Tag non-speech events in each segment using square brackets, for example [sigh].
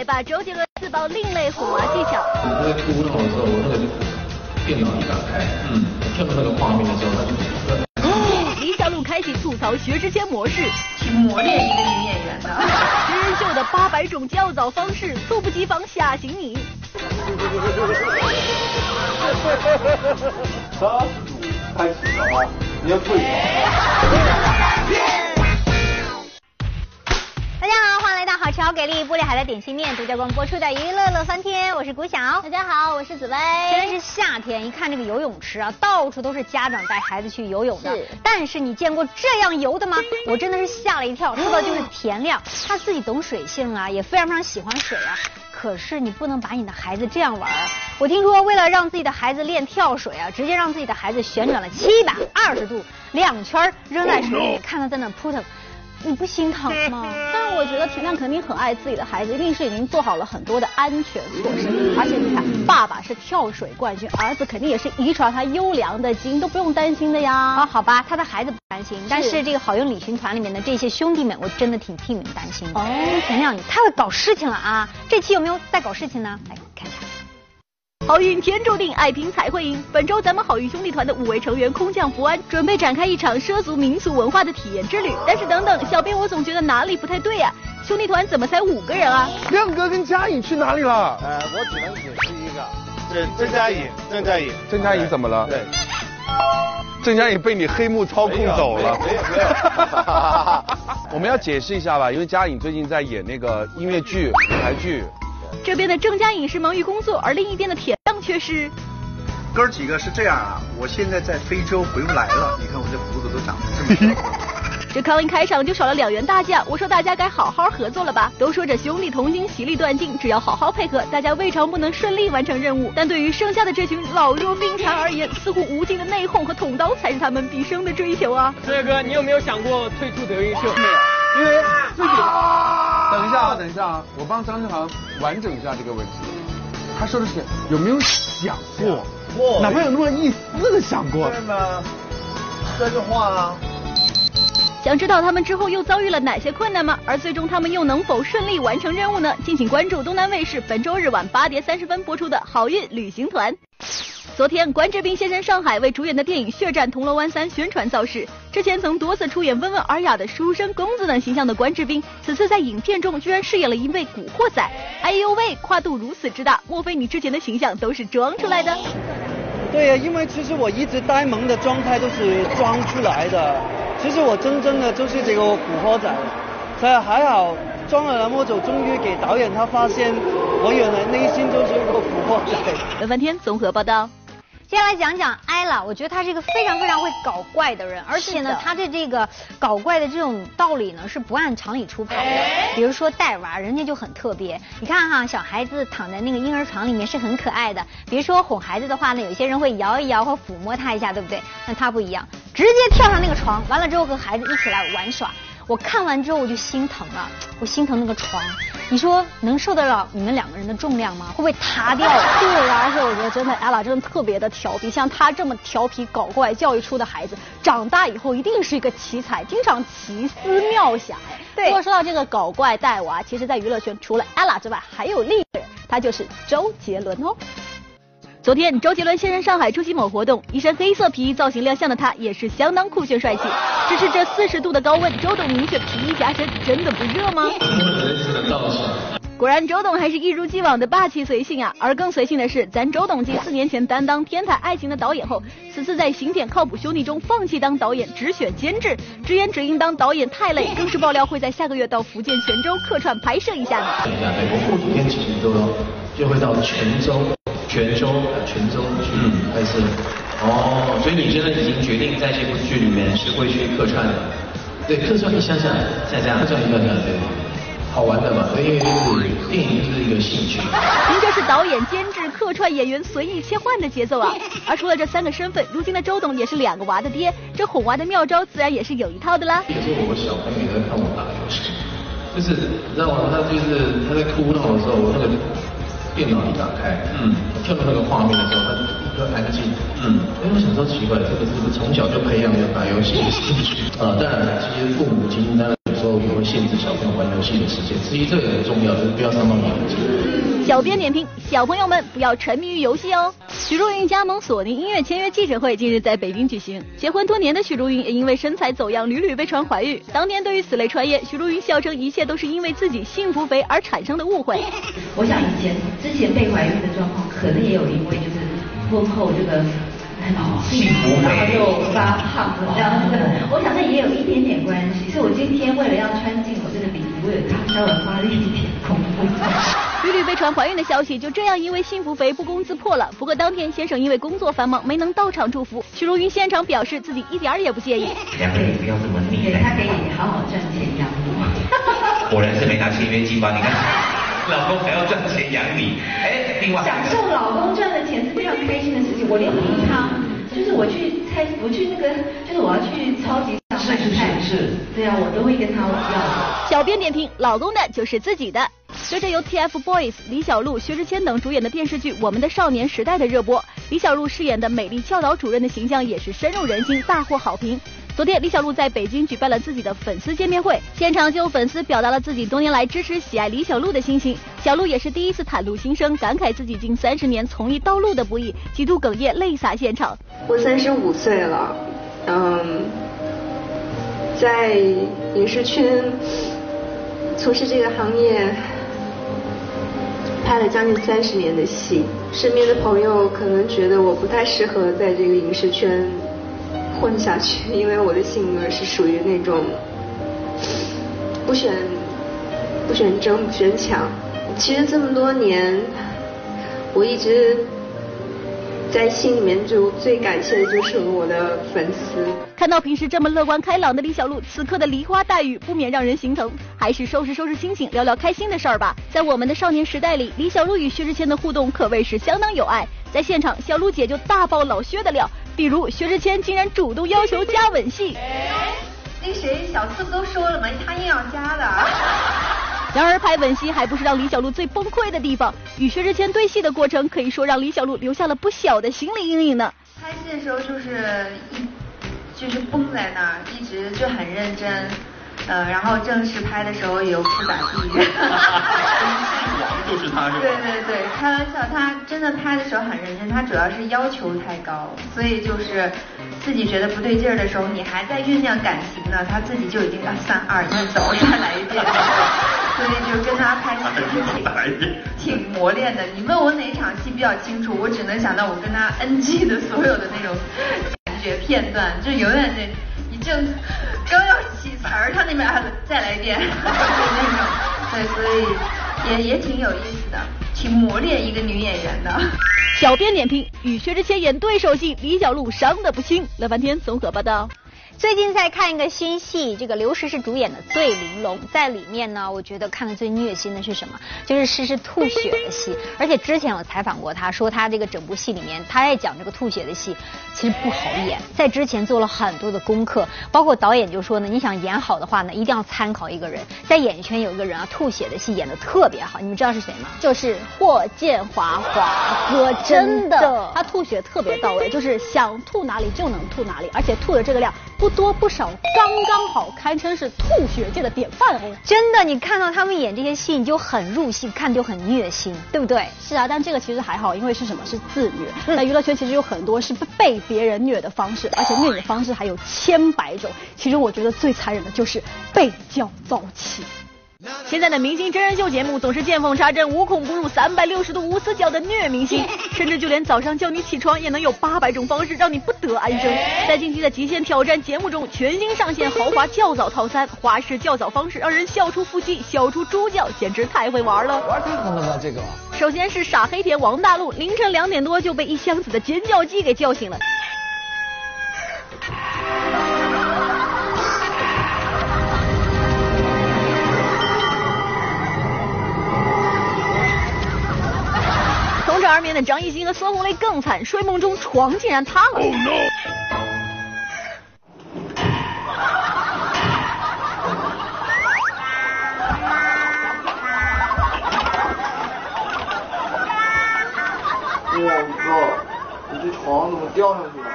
来吧，周杰伦自曝另类哄娃技巧。我在哭闹的时候，我那个电脑一打开，嗯，跳到那个画面的时候，他就。李小璐开启吐槽薛之谦模式，去磨练一个女演员的。[laughs] 真人秀的八百种较早方式，猝不及防吓醒你。三开始了啊！你要注 [laughs] 好，欢迎来到好给力玻璃海的点心面独家播出的《娱乐乐翻天》，我是谷晓。大家好，我是紫薇。现在是夏天，一看这个游泳池啊，到处都是家长带孩子去游泳的。是。但是你见过这样游的吗？我真的是吓了一跳。说的就是田亮，他自己懂水性啊，也非常非常喜欢水啊。可是你不能把你的孩子这样玩。我听说为了让自己的孩子练跳水啊，直接让自己的孩子旋转了七百二十度，两圈扔在水里，看他在那扑腾。你不心疼吗？但是我觉得田亮肯定很爱自己的孩子，一定是已经做好了很多的安全措施。而且你看，爸爸是跳水冠军，儿子肯定也是遗传他优良的基因，都不用担心的呀。啊，好吧，他的孩子不担心，但是这个好运旅行团里面的这些兄弟们，我真的挺替你们担心的。哦，田亮，你太会搞事情了啊！这期有没有在搞事情呢？来看一下。好运天注定，爱拼才会赢。本周咱们好运兄弟团的五位成员空降福安，准备展开一场涉足民俗文化的体验之旅。但是等等，小编我总觉得哪里不太对呀？兄弟团怎么才五个人啊？亮哥跟佳颖去哪里了？呃，我只能解释一个，是郑佳颖，郑佳颖，郑佳颖怎么了？对，郑佳颖被你黑幕操控走了。没有没有。[laughs] 我们要解释一下吧，因为佳颖最近在演那个音乐剧、舞台剧。这边的郑嘉颖是忙于工作，而另一边的铁亮却是。哥几个是这样啊，我现在在非洲回不来了，[laughs] 你看我这胡子都长得这么高。[laughs] 这康一开场就少了两员大将，我说大家该好好合作了吧？都说这兄弟同心，其利断金，只要好好配合，大家未尝不能顺利完成任务。但对于剩下的这群老弱病残而言，似乎无尽的内讧和捅刀才是他们毕生的追求啊！帅哥，你有没有想过退出德云社？没有，因为自己。等一下啊，等一下啊，我帮张志航完整一下这个问题。他说的是有没有想过，哪怕有那么一丝的想过？对吗？这句话啊。想知道他们之后又遭遇了哪些困难吗？而最终他们又能否顺利完成任务呢？敬请关注东南卫视本周日晚八点三十分播出的《好运旅行团》。昨天，关之斌现身上海，为主演的电影《血战铜锣湾三》宣传造势。之前曾多次出演温文尔雅的书生公子等形象的关之斌，此次在影片中居然饰演了一位古惑仔。哎呦喂，跨度如此之大，莫非你之前的形象都是装出来的？对呀，因为其实我一直呆萌的状态都是装出来的。其实我真正的就是这个古惑仔，所以还好装了那么久，终于给导演他发现我原来内心就是一个古惑仔。乐翻天综合报道。接下来讲讲艾拉，我觉得他是一个非常非常会搞怪的人，而且呢，他的这个搞怪的这种道理呢是不按常理出牌的。比如说带娃，人家就很特别。你看哈，小孩子躺在那个婴儿床里面是很可爱的。比如说哄孩子的话呢，有些人会摇一摇或抚摸他一下，对不对？那他不一样，直接跳上那个床，完了之后和孩子一起来玩耍。我看完之后我就心疼了，我心疼那个床。你说能受得了你们两个人的重量吗？会不会塌掉？[laughs] 对呀，而且我觉得真的，ella 真的特别的调皮。像她这么调皮搞怪教育出的孩子，长大以后一定是一个奇才，经常奇思妙想。对。不过说到这个搞怪带娃，其实在娱乐圈除了 ella 之外，还有另一个人，他就是周杰伦哦。昨天，周杰伦现身上海出席某活动，一身黑色皮衣造型亮相的他，也是相当酷炫帅气。只是这四十度的高温，周董明却皮衣夹身，真的不热吗？果然，周董还是一如既往的霸气随性啊！而更随性的是，咱周董继四年前担当《天台爱情》的导演后，此次在《刑检靠谱兄弟》中放弃当导演，只选监制，直言只因当导演太累，更是爆料会在下个月到福建泉州客串拍摄一下呢。过几天其实都就会到泉州。泉州，泉州去拍摄。哦，所以你现在已经决定在这部剧里面是会去客串的。对，客串你想想，再这样，客串一个对，好玩的嘛。因为电影就是一个兴趣。您这是导演、监制、客串演员随意切换的节奏啊！[laughs] 而除了这三个身份，如今的周董也是两个娃的爹，这哄娃的妙招自然也是有一套的啦。有时候我小朋友在看我打游戏，就是你知道吗？他就是他在哭闹的时候，我那个。电脑一打开，嗯，跳到那个画面的时候，他就立刻安静，嗯，哎，我想说奇怪，这个是不是从小就培养有打游戏的兴趣？啊，当然，其实父母亲当然是时候也会限制小朋友玩游戏的时间。其实这个很重要，就是不要伤到眼睛。小编点评：小朋友们不要沉迷于游戏哦。许茹芸加盟索尼音乐签约记者会近日在北京举行。结婚多年的许茹芸也因为身材走样，屡屡被传怀孕。当年对于此类传言，许茹芸笑称一切都是因为自己幸福肥而产生的误会。我想以前之前被怀孕的状况，可能也有因为就是婚后这个。幸福，然后又发胖了这样子，我想那也有一点点关系。所以我今天为了要穿进我这个礼服，我也稍微花了一点功夫。屡屡被传怀孕的消息就这样因为幸福肥不攻自破了。不过当天先生因为工作繁忙没能到场祝福，许茹芸现场表示自己一点儿也不介意。两位不要这么腻，他可以好好赚钱养我。果然是没拿签约金吧？你看，老公还要赚钱养你，哎，另外享受老公赚的钱是非常开心的事情。我连平常。就是我去菜，我去那个，就是我要去超级市场买菜，是，对啊，我都会跟他要。小编点评：老公的就是自己的。随着由 TFBOYS、李小璐、薛之谦等主演的电视剧《我们的少年时代》的热播，李小璐饰演的美丽教导主任的形象也是深入人心，大获好评。昨天，李小璐在北京举办了自己的粉丝见面会，现场就有粉丝表达了自己多年来支持、喜爱李小璐的心情。小璐也是第一次袒露心声，感慨自己近三十年从艺道路的不易，几度哽咽，泪洒现场。我三十五岁了，嗯，在影视圈从事这个行业，拍了将近三十年的戏，身边的朋友可能觉得我不太适合在这个影视圈。混下去，因为我的性格是属于那种不选不选争不选抢。其实这么多年，我一直在心里面就最感谢的就是我的粉丝。看到平时这么乐观开朗的李小璐，此刻的梨花带雨不免让人心疼。还是收拾收拾心情，聊聊开心的事儿吧。在我们的少年时代里，李小璐与薛之谦的互动可谓是相当有爱。在现场，小璐姐就大爆老薛的料。比如薛之谦竟然主动要求加吻戏，那谁小四不都说了吗？他硬要加的。[laughs] 然而拍吻戏还不是让李小璐最崩溃的地方，与薛之谦对戏的过程可以说让李小璐留下了不小的心理阴影呢。拍戏的时候就是一就是绷在那儿，一直就很认真。呃，然后正式拍的时候也不咋地。[laughs] 王就是他，是吧？对对对，开玩笑，他真的拍的时候很认真，他主要是要求太高，所以就是自己觉得不对劲儿的时候，你还在酝酿感情呢，他自己就已经要三二一走，[laughs] 再来一遍。所以就跟他拍戏挺挺磨练的。你问我哪场戏比较清楚，我只能想到我跟他 NG 的所有的那种感觉片段，就永远那。正刚要起词儿，他那边还再来一遍，就那种，对，所以也也挺有意思的，挺磨练一个女演员的。小编点评：与薛之谦演对手戏，李小璐伤得不轻。乐翻天综合报道。最近在看一个新戏，这个刘诗诗主演的《醉玲珑》在里面呢，我觉得看的最虐心的是什么？就是诗诗吐血的戏。而且之前我采访过她，说她这个整部戏里面，她在讲这个吐血的戏，其实不好演。在之前做了很多的功课，包括导演就说呢，你想演好的话呢，一定要参考一个人，在演艺圈有一个人啊，吐血的戏演的特别好。你们知道是谁吗？就是霍建华华哥，真的，他吐血特别到位，就是想吐哪里就能吐哪里，而且吐的这个量不。多不少，刚刚好，堪称是吐血界的典范哦。真的，你看到他们演这些戏，你就很入戏，看就很虐心，对不对？是啊，但这个其实还好，因为是什么？是自虐。那娱乐圈其实有很多是被别人虐的方式，而且虐的方式还有千百种。其中我觉得最残忍的就是被叫早起。现在的明星真人秀节目总是见缝插针、无孔不入、三百六十度无死角的虐明星，[laughs] 甚至就连早上叫你起床也能有八百种方式让你不得安生。在近期的极限挑战节目中，全新上线豪华较早套餐，花式较早方式让人笑出腹肌、笑出猪叫，简直太会玩了。玩太狠了吧这个。首先是傻黑甜王大陆，凌晨两点多就被一箱子的尖叫鸡给叫醒了。而眠的张艺兴和孙红雷更惨，睡梦中床竟然塌了。怎么掉下去了？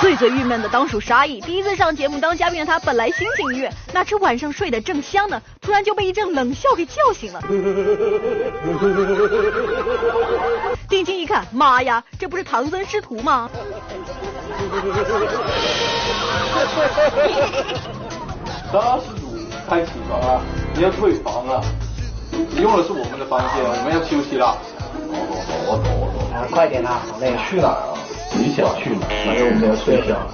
最最郁闷的当属沙溢，第一次上节目当嘉宾的他，本来心情愉悦，哪知晚上睡得正香呢，突然就被一阵冷笑给叫醒了。定睛一看，妈呀，这不是唐僧师徒吗？张施主，开起床啊，你要退房啊。你用的是我们的房间，我们要休息了。好好好，我走我走。啊，快点啊，好累。去哪儿啊？你想去哪？反正我们要睡觉。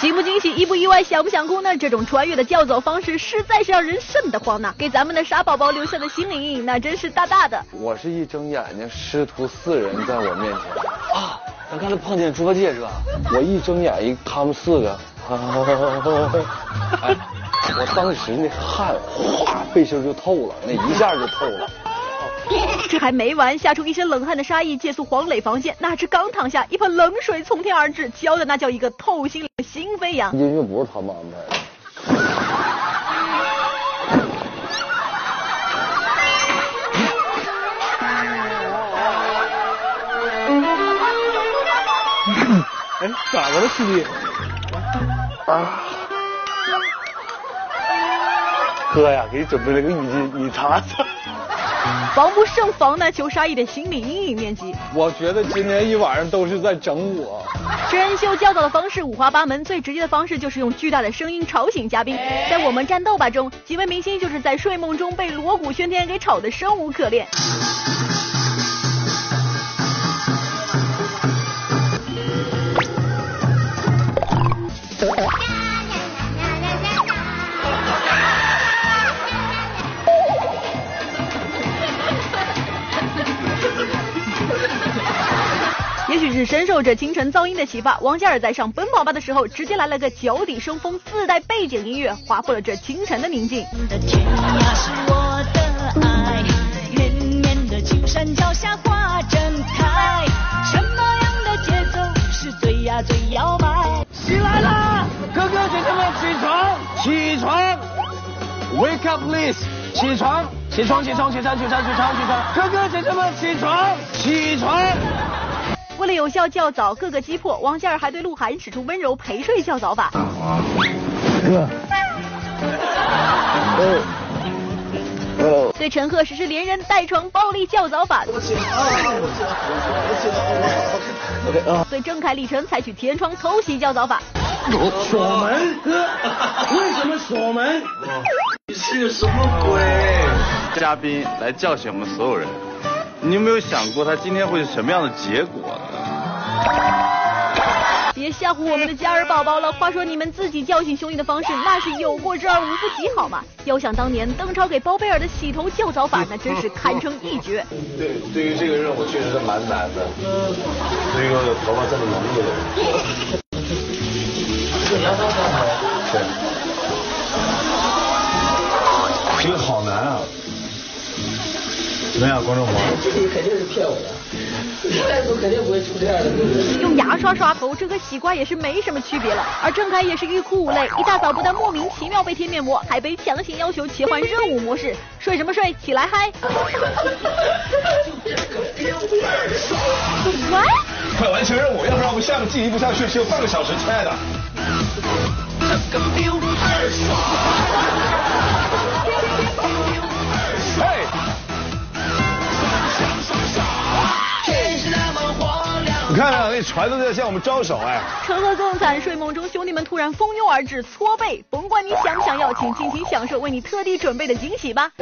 惊不惊喜，意不意外，想不想哭呢？这种穿越的叫走方式实在是让人瘆得慌呐！给咱们的傻宝宝留下的心理阴影那真是大大的。我是一睁眼睛，师徒四人在我面前啊！咱刚才碰见猪八戒是吧？我一睁眼一，他们四个，[laughs] 哎，我当时那汗哗背心就透了，那一下就透了。[laughs] 这还没完，吓出一身冷汗的沙溢借宿黄磊房间，哪知刚躺下，一盆冷水从天而至，浇的那叫一个透心心飞扬。音乐不是他们安排的。[laughs] 哎，咋的了，师弟？啊！哥呀，给你准备了个浴巾，你擦擦。防不胜防那，求沙溢的心理阴影面积。我觉得今天一晚上都是在整我。真人秀教导的方式五花八门，最直接的方式就是用巨大的声音吵醒嘉宾。在我们战斗吧中，几位明星就是在睡梦中被锣鼓喧天给吵得生无可恋。是深受这清晨噪音的启发，王嘉尔在上《奔跑吧》的时候，直接来了个脚底生风，自带背景音乐，划破了这清晨的宁静。天涯是我的爱，绵绵的青山脚下花正开，什么样的节奏是最呀最摇摆？醒来了，哥哥姐姐们起床，起床，Wake up please，起床，起床，起床，起床，起床，起床，起床，哥哥姐姐们起床，起床。为了有效较早，各个击破，王嘉尔还对鹿晗使出温柔陪睡较早法。哥。对陈赫实施连人带床暴力较早法。对郑恺、李晨采取天窗偷袭较早法。锁门，为什么锁门？你是什么鬼？嘉宾来叫醒我们所有人，你有没有想过他今天会是什么样的结果呢？别吓唬我们的嘉儿宝宝了。话说你们自己叫醒兄弟的方式，那是有过之而无不及，好吗？遥想当年，邓超给包贝尔的洗头叫早法，那真是堪称一绝。对，对于这个任务确实是蛮难的。对于一个头发这么浓密的人。对。怎么样，观众朋友？这个肯定是骗我的。袋鼠肯定不会出这样的。用牙刷刷头，这和洗瓜也是没什么区别了。而郑恺也是欲哭无泪，一大早不但莫名其妙被贴面膜，还被强行要求切换任务模式。睡什么睡？起来嗨！[laughs] 喂？快完成任务，要不然我们下个进一步下去只有半个小时，亲爱的。看看那船都在向我们招手哎！乘客更惨，睡梦中兄弟们突然蜂拥而至，搓背，甭管你想不想要，请尽情享受为你特地准备的惊喜吧！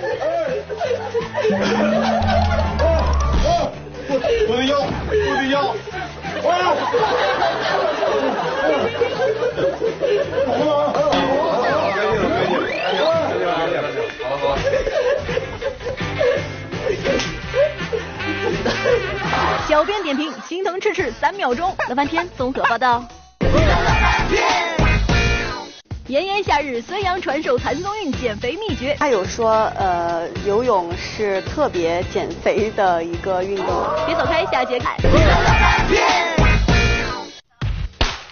我的腰，我的腰！小编点评：心疼赤赤三秒钟。乐翻天综合报道。炎炎夏日，孙杨传授谭松韵减肥秘诀。他有说，呃，游泳是特别减肥的一个运动。别走开，下节看。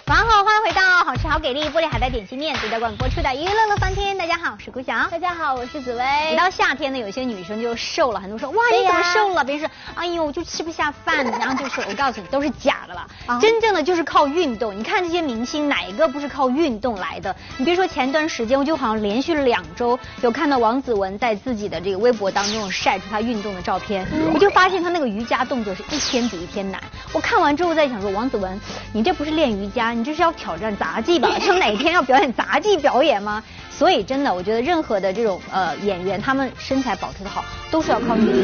晚上好，欢迎回到好吃好。给力！玻璃海带点心面独家冠播出的娱乐乐翻天。大家好，我是顾翔。大家好，我是紫薇。一到夏天呢，有些女生就瘦了，很多说哇你怎么瘦了？别人说哎呦我就吃不下饭，然后就是。我告诉你都是假的了，真正的就是靠运动。你看这些明星哪一个不是靠运动来的？你别说前段时间，我就好像连续两周有看到王子文在自己的这个微博当中晒出他运动的照片，[laughs] 我就发现他那个瑜伽动作是一天比一天难。我看完之后在想说王子文，你这不是练瑜伽，你这是要挑战杂技吧？就哪天要表演杂技表演吗？[laughs] 所以真的，我觉得任何的这种呃演员，他们身材保持的好，都是要靠运动。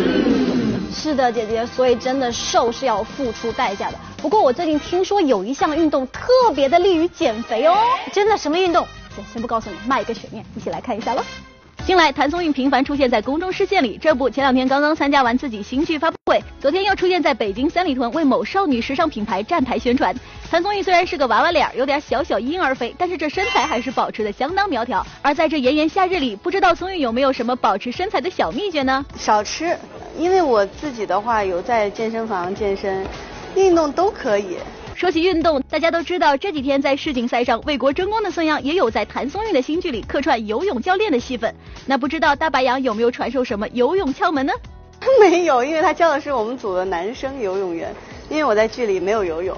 是的，姐姐，所以真的瘦是要付出代价的。不过我最近听说有一项运动特别的利于减肥哦，[laughs] 真的什么运动？先先不告诉你，卖一个悬念，一起来看一下喽。近来，谭松韵频繁出现在公众视线里。这不，前两天刚刚参加完自己新剧发布会，昨天又出现在北京三里屯为某少女时尚品牌站台宣传。谭松韵虽然是个娃娃脸，有点小小婴儿肥，但是这身材还是保持的相当苗条。而在这炎炎夏日里，不知道松韵有没有什么保持身材的小秘诀呢？少吃，因为我自己的话有在健身房健身，运动都可以。说起运动，大家都知道这几天在世锦赛上为国争光的孙杨也有在谭松韵的新剧里客串游泳教练的戏份。那不知道大白杨有没有传授什么游泳窍门呢？[laughs] 没有，因为他教的是我们组的男生游泳员。因为我在剧里没有游泳，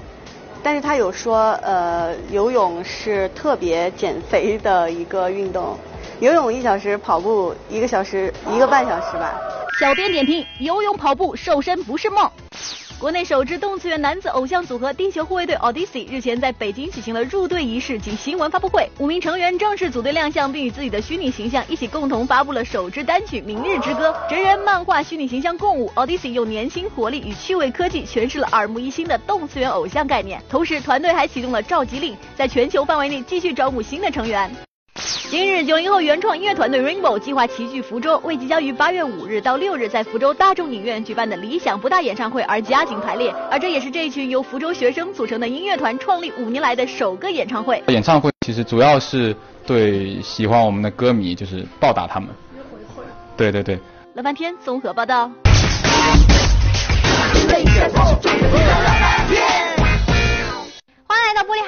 但是他有说，呃，游泳是特别减肥的一个运动。游泳一小时，跑步一个小时，一个半小时吧。小编点评：游泳跑步瘦身不是梦。国内首支动次元男子偶像组合地球护卫队 Odyssey 日前在北京举行了入队仪式及新闻发布会，五名成员正式组队亮相，并与自己的虚拟形象一起共同发布了首支单曲《明日之歌》。真人漫画虚拟形象共舞，Odyssey 用年轻活力与趣味科技诠释了耳目一新的动次元偶像概念。同时，团队还启动了召集令，在全球范围内继续招募新的成员。今日，九零后原创音乐团队 Rainbow 计划齐聚福州，为即将于八月五日到六日在福州大众影院举办的理想不大演唱会而加紧排练。而这也是这一群由福州学生组成的音乐团创立五年来的首个演唱会。演唱会其实主要是对喜欢我们的歌迷，就是报答他们。对对对。乐翻天综合报道。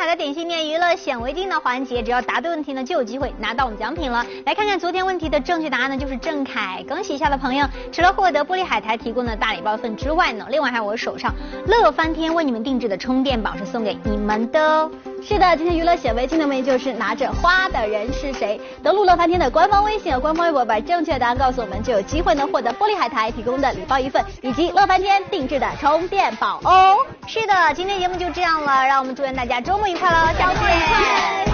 在点心面娱乐显微镜的环节，只要答对问题呢，就有机会拿到我们奖品了。来看看昨天问题的正确答案呢，就是郑恺。恭喜一下的朋友，除了获得玻璃海苔提供的大礼包份之外呢，另外还有我手上乐翻天为你们定制的充电宝是送给你们的哦。是的，今天娱乐显微镜的问题就是拿着花的人是谁？登录乐翻天的官方微信和官方微博，把正确答案告诉我们，就有机会能获得玻璃海苔提供的礼包一份，以及乐翻天定制的充电宝哦。是的，今天节目就这样了，让我们祝愿大家周末愉快喽，下次见。